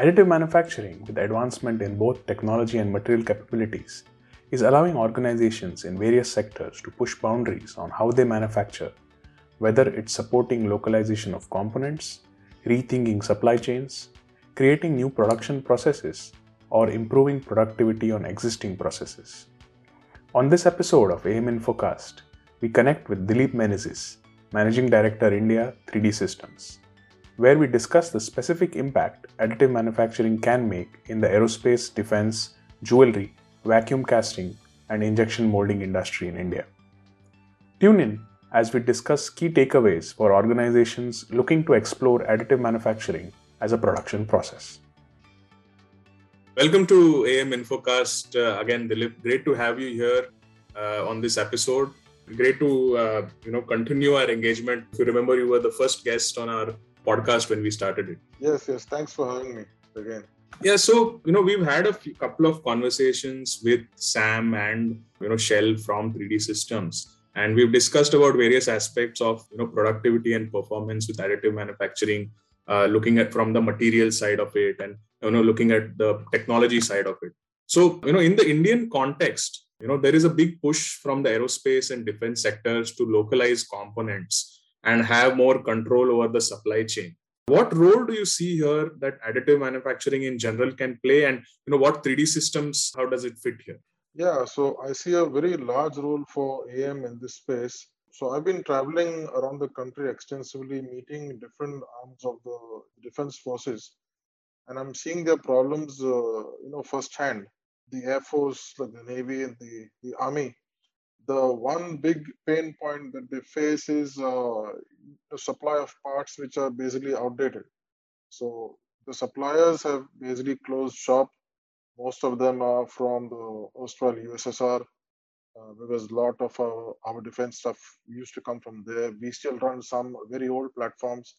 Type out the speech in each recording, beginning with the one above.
Additive manufacturing, with advancement in both technology and material capabilities, is allowing organizations in various sectors to push boundaries on how they manufacture, whether it's supporting localization of components, rethinking supply chains, creating new production processes, or improving productivity on existing processes. On this episode of AM Infocast, we connect with Dilip Menezes, Managing Director India 3D Systems, where we discuss the specific impact additive manufacturing can make in the aerospace, defense, jewelry, vacuum casting, and injection molding industry in India. Tune in as we discuss key takeaways for organizations looking to explore additive manufacturing as a production process. Welcome to AM Infocast. Uh, again, Dilip, great to have you here uh, on this episode. Great to uh, you know continue our engagement. If you remember, you were the first guest on our podcast when we started it. Yes, yes. Thanks for having me again. Yeah, so you know we've had a few, couple of conversations with Sam and you know Shell from 3D Systems, and we've discussed about various aspects of you know productivity and performance with additive manufacturing, uh, looking at from the material side of it, and you know looking at the technology side of it. So you know in the Indian context, you know there is a big push from the aerospace and defense sectors to localize components and have more control over the supply chain. What role do you see here that additive manufacturing in general can play? And you know what 3d systems how does it fit here? Yeah so i see a very large role for am in this space. So i've been traveling around the country extensively meeting different arms of the defense forces. And i'm seeing their problems uh, you know firsthand. The air force like the navy and the, the army the one big pain point that they face is uh, the supply of parts which are basically outdated. So the suppliers have basically closed shop. Most of them are from the Austral USSR uh, because a lot of our defense stuff used to come from there. We still run some very old platforms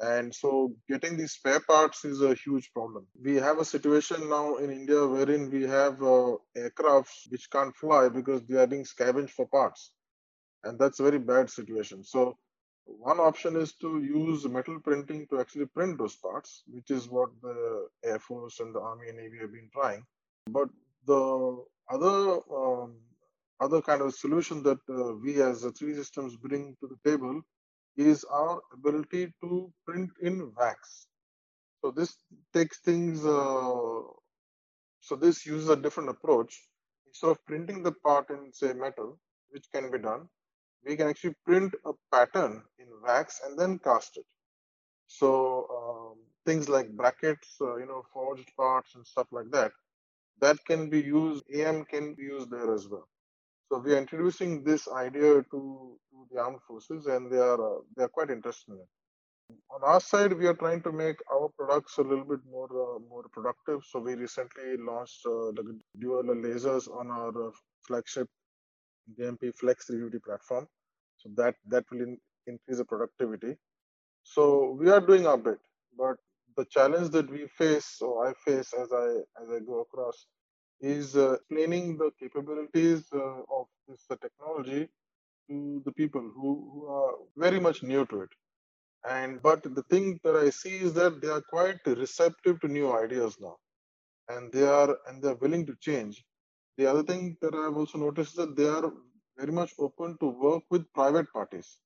and so getting these spare parts is a huge problem. We have a situation now in India wherein we have uh, aircrafts which can't fly because they are being scavenged for parts. And that's a very bad situation. So one option is to use metal printing to actually print those parts, which is what the Air Force and the Army and Navy have been trying. But the other um, other kind of solution that uh, we as the 3D systems bring to the table is our ability to print in wax. So this takes things, uh, so this uses a different approach. Instead of printing the part in say metal, which can be done, we can actually print a pattern in wax and then cast it. So um, things like brackets, uh, you know, forged parts and stuff like that, that can be used, AM can be used there as well. So we are introducing this idea to, to the armed forces, and they are uh, they are quite interested in it. On our side, we are trying to make our products a little bit more uh, more productive. So we recently launched uh, the dual lasers on our uh, flagship DMP Flex 350 platform. So that that will in, increase the productivity. So we are doing our bit, but the challenge that we face, or I face as I as I go across, is uh, explaining the capabilities uh, of this uh, technology to the people who, who are very much new to it. And but the thing that I see is that they are quite receptive to new ideas now, and they are and they are willing to change. The other thing that I've also noticed is that they are very much open to work with private parties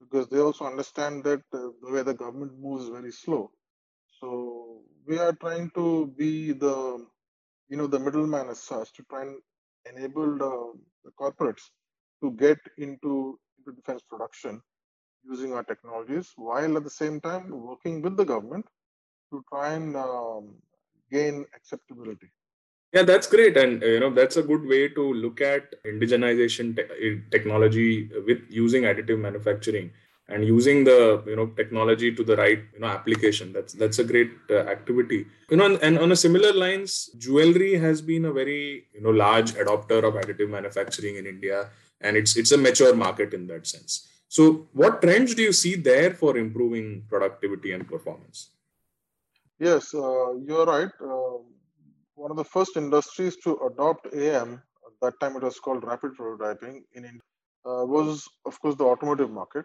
because they also understand that uh, the way the government moves is very slow. So we are trying to be the you know the middleman as such to try and enable the, the corporates to get into, into defense production using our technologies while at the same time working with the government to try and um, gain acceptability. Yeah that's great. And you know that's a good way to look at indigenization te- technology with using additive manufacturing and using the you know technology to the right you know application. That's that's a great uh, activity. You know and, and, on a similar lines jewelry has been a very you know large adopter of additive manufacturing in india and it's it's a mature market in that sense. So what trends do you see there for improving productivity and performance? Yes uh, you're right. Uh, one of the first industries to adopt am at that time it was called rapid prototyping in india uh, was of course the automotive market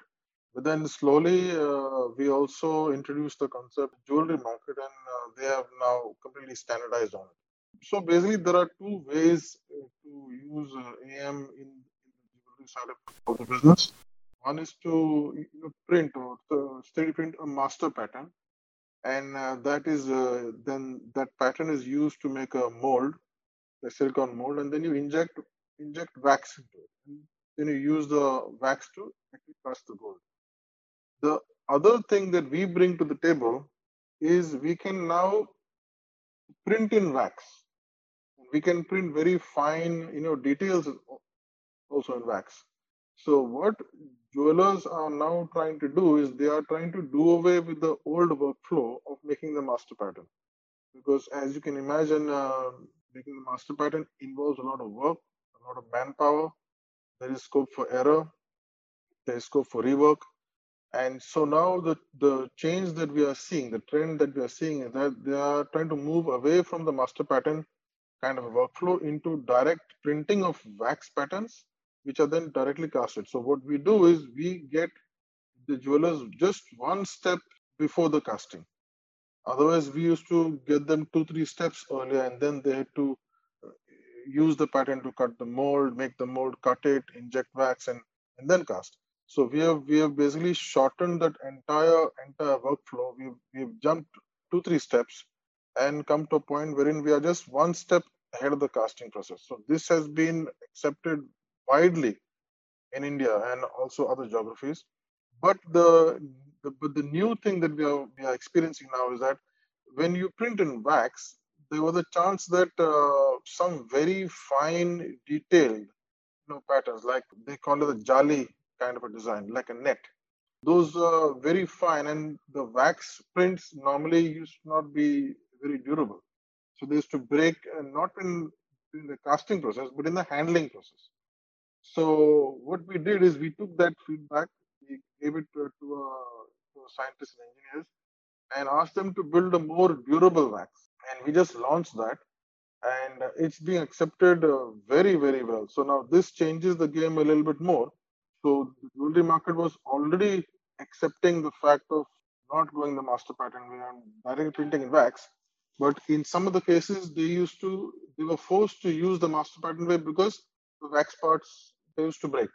But then slowly, uh, we also introduced the concept jewelry market, and uh, they have now completely standardized on it. So basically, there are two ways uh, to use uh, AM in, the jewelry side of the business. One is to you know, print or 3D print a master pattern, and uh, that is uh, then that pattern is used to make a mold, a silicon mold, and then you inject inject wax into it. And then you use the wax to actually cast the gold. The other thing that we bring to the table is we can now print in wax. We can print very fine, you know, details also in wax. So what jewelers are now trying to do is they are trying to do away with the old workflow of making the master pattern. Because as you can imagine, uh, making the master pattern involves a lot of work, a lot of manpower. There is scope for error. There is scope for rework. And so now the, the change that we are seeing, the trend that we are seeing is that they are trying to move away from the master pattern kind of workflow into direct printing of wax patterns, which are then directly casted. So what we do is we get the jewelers just one step before the casting. Otherwise, we used to get them two, three steps earlier, and then they had to uh, use the pattern to cut the mold, make the mold, cut it, inject wax, and, and then cast. So we have we have basically shortened that entire entire workflow. We've we've jumped two three steps and come to a point wherein we are just one step ahead of the casting process. So this has been accepted widely in India and also other geographies. But the, the but the new thing that we are we are experiencing now is that when you print in wax, there was a chance that uh, some very fine detailed you know patterns like they call it the jali kind of a design, like a net. Those are very fine, and the wax prints normally used to not be very durable. So they used to break uh, not in, in the casting process, but in the handling process. So what we did is we took that feedback, we gave it to, to, uh, to scientists and engineers, and asked them to build a more durable wax. And we just launched that, and it's being accepted uh, very, very well. So now this changes the game a little bit more so the jewelry market was already accepting the fact of not going the master pattern way and directly printing in wax. But in some of the cases, they used to, they were forced to use the master pattern way because the wax parts they used to break.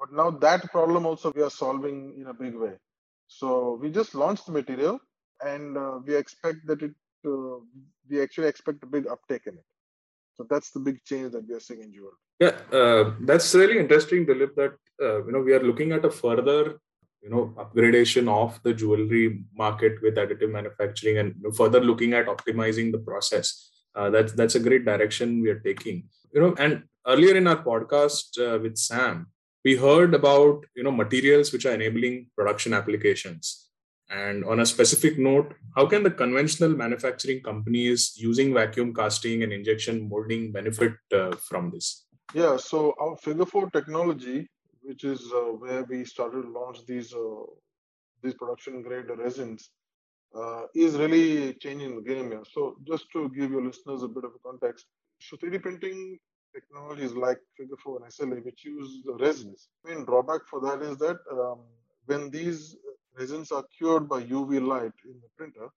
But now that problem also we are solving in a big way. So we just launched the material and uh, we expect that it, uh, we actually expect a big uptake in it. So that's the big change that we are seeing in jewelry. Yeah, uh, that's really interesting, Dilip. That uh, you know we are looking at a further you know upgradation of the jewelry market with additive manufacturing, and you know, further looking at optimizing the process. Uh, that's that's a great direction we are taking. You know, and earlier in our podcast uh, with Sam, we heard about you know materials which are enabling production applications and on a specific note, how can the conventional manufacturing companies using vacuum casting and injection molding benefit uh, from this? Yeah, so our figure four technology, which is uh, where we started to launch these uh, these production grade resins, uh, is really changing the game here. So just to give your listeners a bit of a context, so 3D printing technologies like figure four and SLA, which use the resins. Main drawback for that is that um, when these resins are cured by UV light in the printer,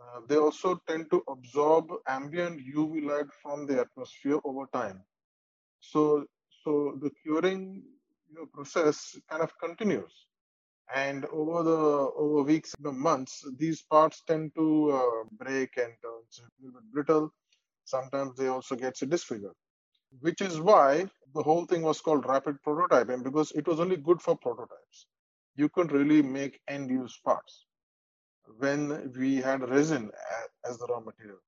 uh, they also tend to absorb ambient UV light from the atmosphere over time. So, so the curing you know, process kind of continues. And over the over weeks, know, months, these parts tend to uh, break and turn a little bit brittle. Sometimes they also get disfigured, which is why the whole thing was called rapid prototyping because it was only good for prototypes you couldn't really make end use parts when we had resin as the raw material.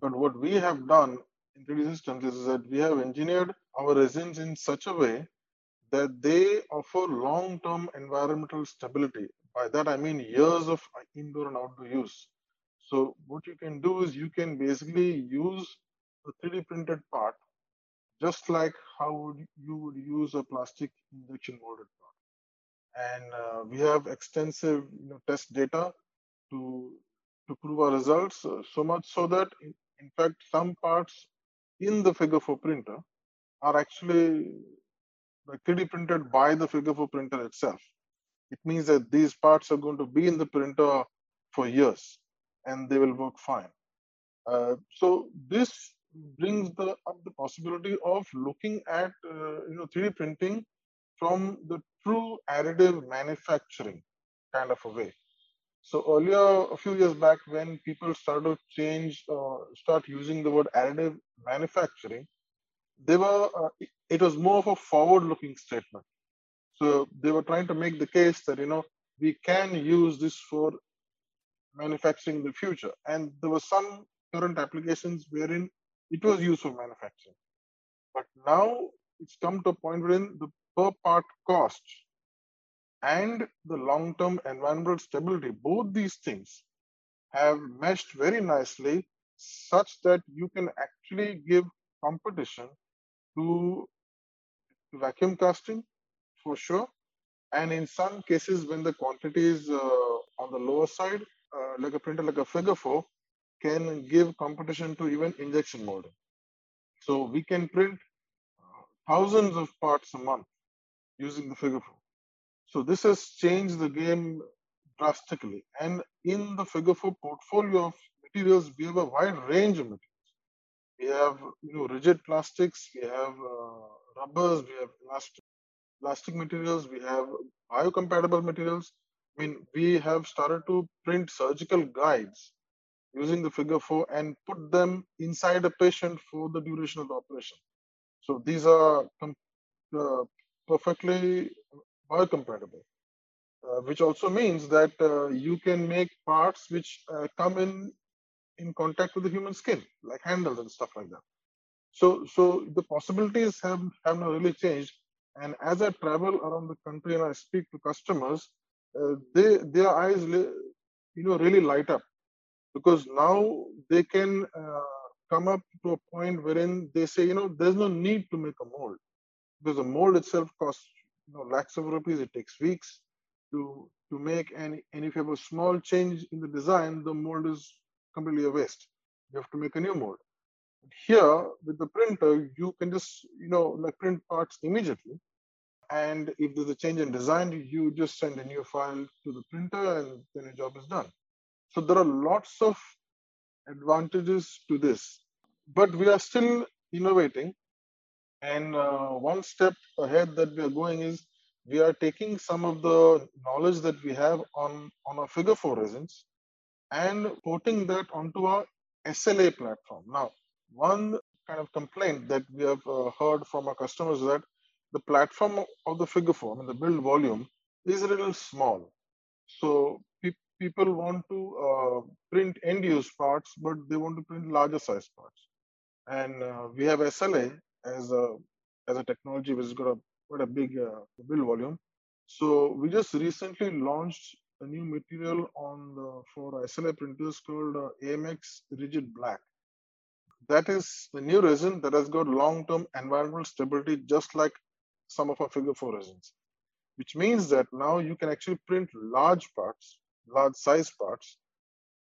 But what we have done in 3D is that we have engineered our resins in such a way that they offer long-term environmental stability. By that I mean years of indoor and outdoor use. So what you can do is you can basically use a 3D printed part just like how would you would use a plastic injection molded part and uh, we have extensive you know, test data to to prove our results uh, so much so that in, in, fact some parts in the figure 4 printer are actually like 3D printed by the figure 4 printer itself. It means that these parts are going to be in the printer for years and they will work fine. Uh, so this brings the, up the possibility of looking at uh, you know 3D printing from the true additive manufacturing kind of a way. So earlier, a few years back, when people started to change, uh, start using the word additive manufacturing, they were uh, it was more of a forward-looking statement. So they were trying to make the case that you know we can use this for manufacturing in the future, and there were some current applications wherein it was used for manufacturing. But now it's come to a point wherein the per part cost and the long-term environmental stability, both these things have meshed very nicely such that you can actually give competition to vacuum casting for sure. And in some cases, when the quantity is uh, on the lower side, uh, like a printer like a figure four, can give competition to even injection molding. So we can print uh, thousands of parts a month using the figure four. So this has changed the game drastically. And in the figure four portfolio of materials, we have a wide range of materials. We have you know rigid plastics, we have uh, rubbers, we have elastic, plastic materials, we have biocompatible materials. I mean, we have started to print surgical guides using the figure four and put them inside a patient for the duration of the operation. So these are uh, perfectly biocompatible, uh, which also means that uh, you can make parts which uh, come in in contact with the human skin, like handles and stuff like that. So, so the possibilities have have not really changed. And as I travel around the country and I speak to customers, uh, they their eyes, you know, really light up because now they can uh, come up to a point wherein they say, you know, there's no need to make a mold because the mold itself costs you know, lakhs of rupees. It takes weeks to to make any and if you have a small change in the design, the mold is completely a waste. You have to make a new mold. Here with the printer, you can just you know like print parts immediately. And if there's a change in design, you just send a new file to the printer and then your job is done. So there are lots of advantages to this, but we are still innovating. And uh, one step ahead that we are going is we are taking some of the knowledge that we have on, on our figure four resins and porting that onto our SLA platform. Now, one kind of complaint that we have uh, heard from our customers is that the platform of the figure four, I mean, the build volume is a little small. So people want to uh, print end use parts, but they want to print larger size parts. And uh, we have SLA as a as a technology which has got a quite a big uh, build volume. So we just recently launched a new material on the, for SLA printers called uh, AMX Rigid Black. That is the new resin that has got long-term environmental stability, just like some of our figure four resins, which means that now you can actually print large parts large size parts,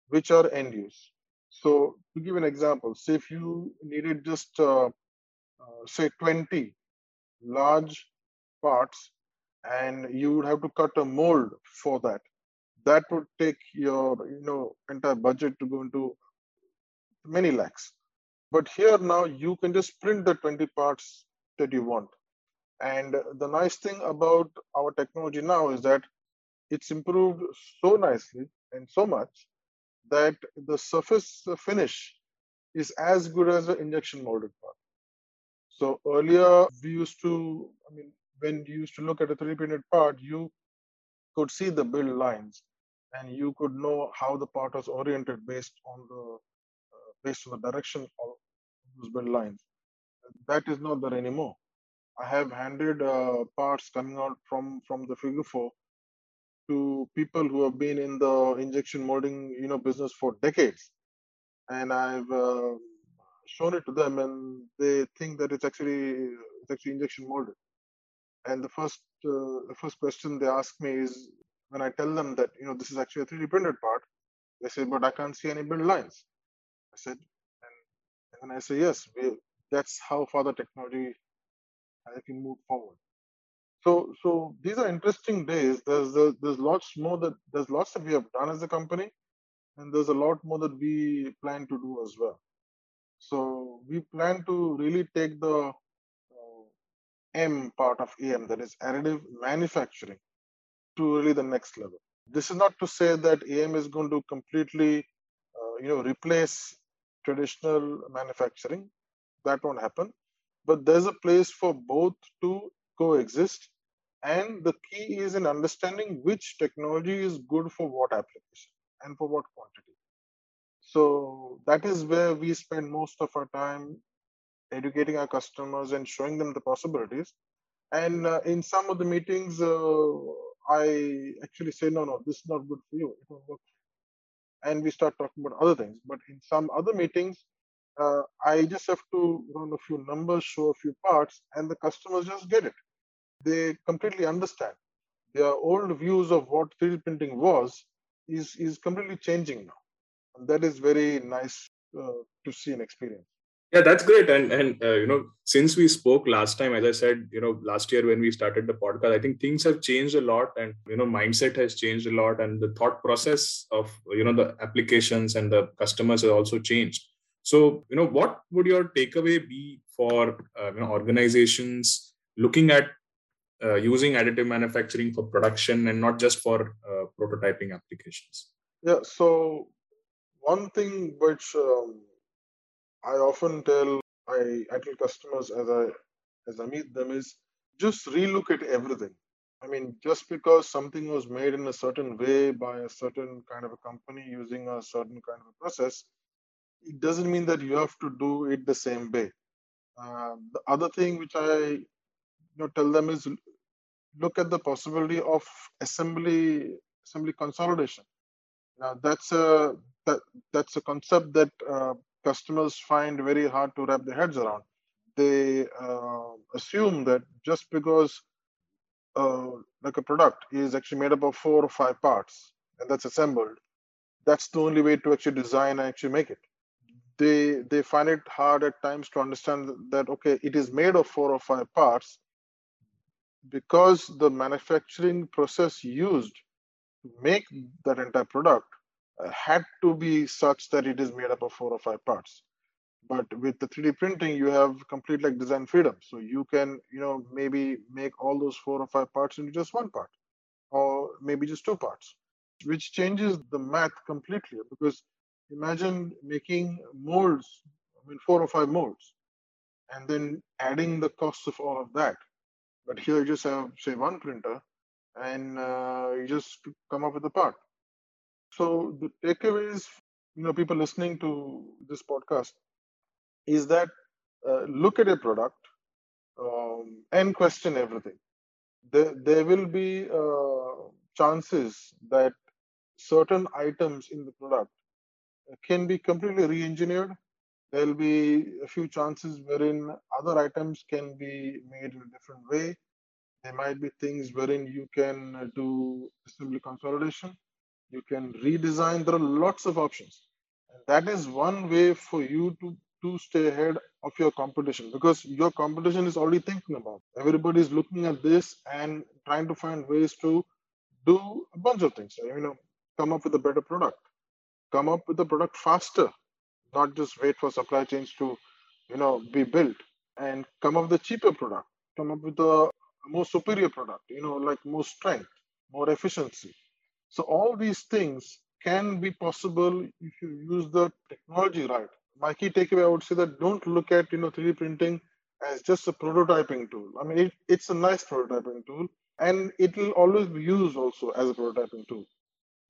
which are end use. So to give an example, say if you needed just uh, uh, say 20 large parts and you would have to cut a mold for that, that would take your you know entire budget to go into many lakhs. But here now you can just print the 20 parts that you want. And the nice thing about our technology now is that it's improved so nicely and so much that the surface finish is as good as the injection molded part. So earlier we used to, I mean, when you used to look at a 3D printed part, you could see the build lines and you could know how the part was oriented based on the uh, based on the direction of those build lines. That is not there anymore. I have handed uh, parts coming out from from the figure four to people who have been in the injection molding you know business for decades and i've uh, shown it to them and they think that it's actually it's actually injection molded and the first uh, the first question they ask me is when i tell them that you know this is actually a 3d printed part they say but i can't see any build lines i said and, and i say yes we, that's how far the technology has moved forward So, so these are interesting days. There's there's, there's lots more that there's lots that we have done as a company, and there's a lot more that we plan to do as well. So we plan to really take the uh, M part of AM, that is additive manufacturing, to really the next level. This is not to say that AM is going to completely, uh, you know, replace traditional manufacturing. That won't happen. But there's a place for both to coexist. And the key is in understanding which technology is good for what application and for what quantity. So that is where we spend most of our time educating our customers and showing them the possibilities. And uh, in some of the meetings, uh, I actually say, no, no, this is not good for you. It won't work. And we start talking about other things. But in some other meetings, uh, I just have to run a few numbers, show a few parts, and the customers just get it. They completely understand. Their old views of what 3D printing was is, is completely changing now. And that is very nice uh, to see and experience. Yeah that's great. And and uh, you know since we spoke last time as i said you know last year when we started the podcast i think things have changed a lot and you know mindset has changed a lot and the thought process of you know the applications and the customers has also changed. So you know what would your takeaway be for uh, you know organizations looking at uh, using additive manufacturing for production and not just for uh, prototyping applications? Yeah so one thing which um I often tell I, I tell customers as I as I meet them is just relook at everything. I mean, just because something was made in a certain way by a certain kind of a company using a certain kind of a process, it doesn't mean that you have to do it the same way. Uh, the other thing which I you know tell them is look at the possibility of assembly assembly consolidation. Now that's a that that's a concept that uh, customers find very hard to wrap their heads around. They uh, assume that just because uh, like a product is actually made up of four or five parts and that's assembled, that's the only way to actually design and actually make it. They they find it hard at times to understand that okay, it is made of four or five parts because the manufacturing process used to make that entire product had to be such that it is made up of four or five parts. But with the 3d printing you have complete like design freedom. So you can you know maybe make all those four or five parts into just one part or maybe just two parts which changes the math completely. Because imagine making molds i mean four or five molds and then adding the cost of all of that. But here you just have say one printer and uh, you just come up with a part so the takeaways, you know, people listening to this podcast is that uh, look at a product um, and question everything. There, there will be uh, chances that certain items in the product can be completely re-engineered. There will be a few chances wherein other items can be made in a different way. There might be things wherein you can do assembly consolidation you can redesign. There are lots of options. And that is one way for you to to stay ahead of your competition because your competition is already thinking about everybody is looking at this and trying to find ways to do a bunch of things. You know come up with a better product. Come up with a product faster not just wait for supply chains to you know be built and come up with a cheaper product. Come up with a more superior product you know like more strength more efficiency so all these things can be possible if you use the technology right. My key takeaway, I would say that don't look at you know 3D printing as just a prototyping tool. I mean, it, it's a nice prototyping tool, and it will always be used also as a prototyping tool.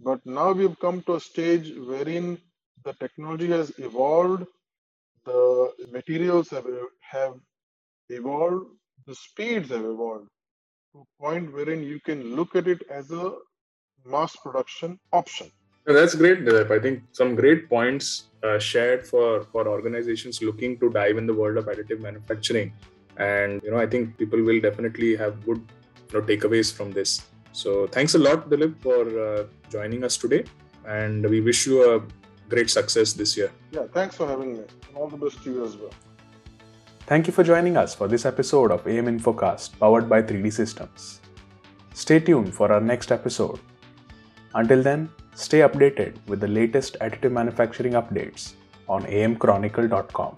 But now we've come to a stage wherein the technology has evolved, the materials have, have evolved, the speeds have evolved to a point wherein you can look at it as a mass production option. That's great, Dilip. I think some great points uh, shared for, for organizations looking to dive in the world of additive manufacturing. And, you know, I think people will definitely have good you know, takeaways from this. So thanks a lot, Dilip, for uh, joining us today. And we wish you a great success this year. Yeah, thanks for having me. And all the best to you as well. Thank you for joining us for this episode of AM Infocast powered by 3D Systems. Stay tuned for our next episode. Until then, stay updated with the latest additive manufacturing updates on amchronicle.com.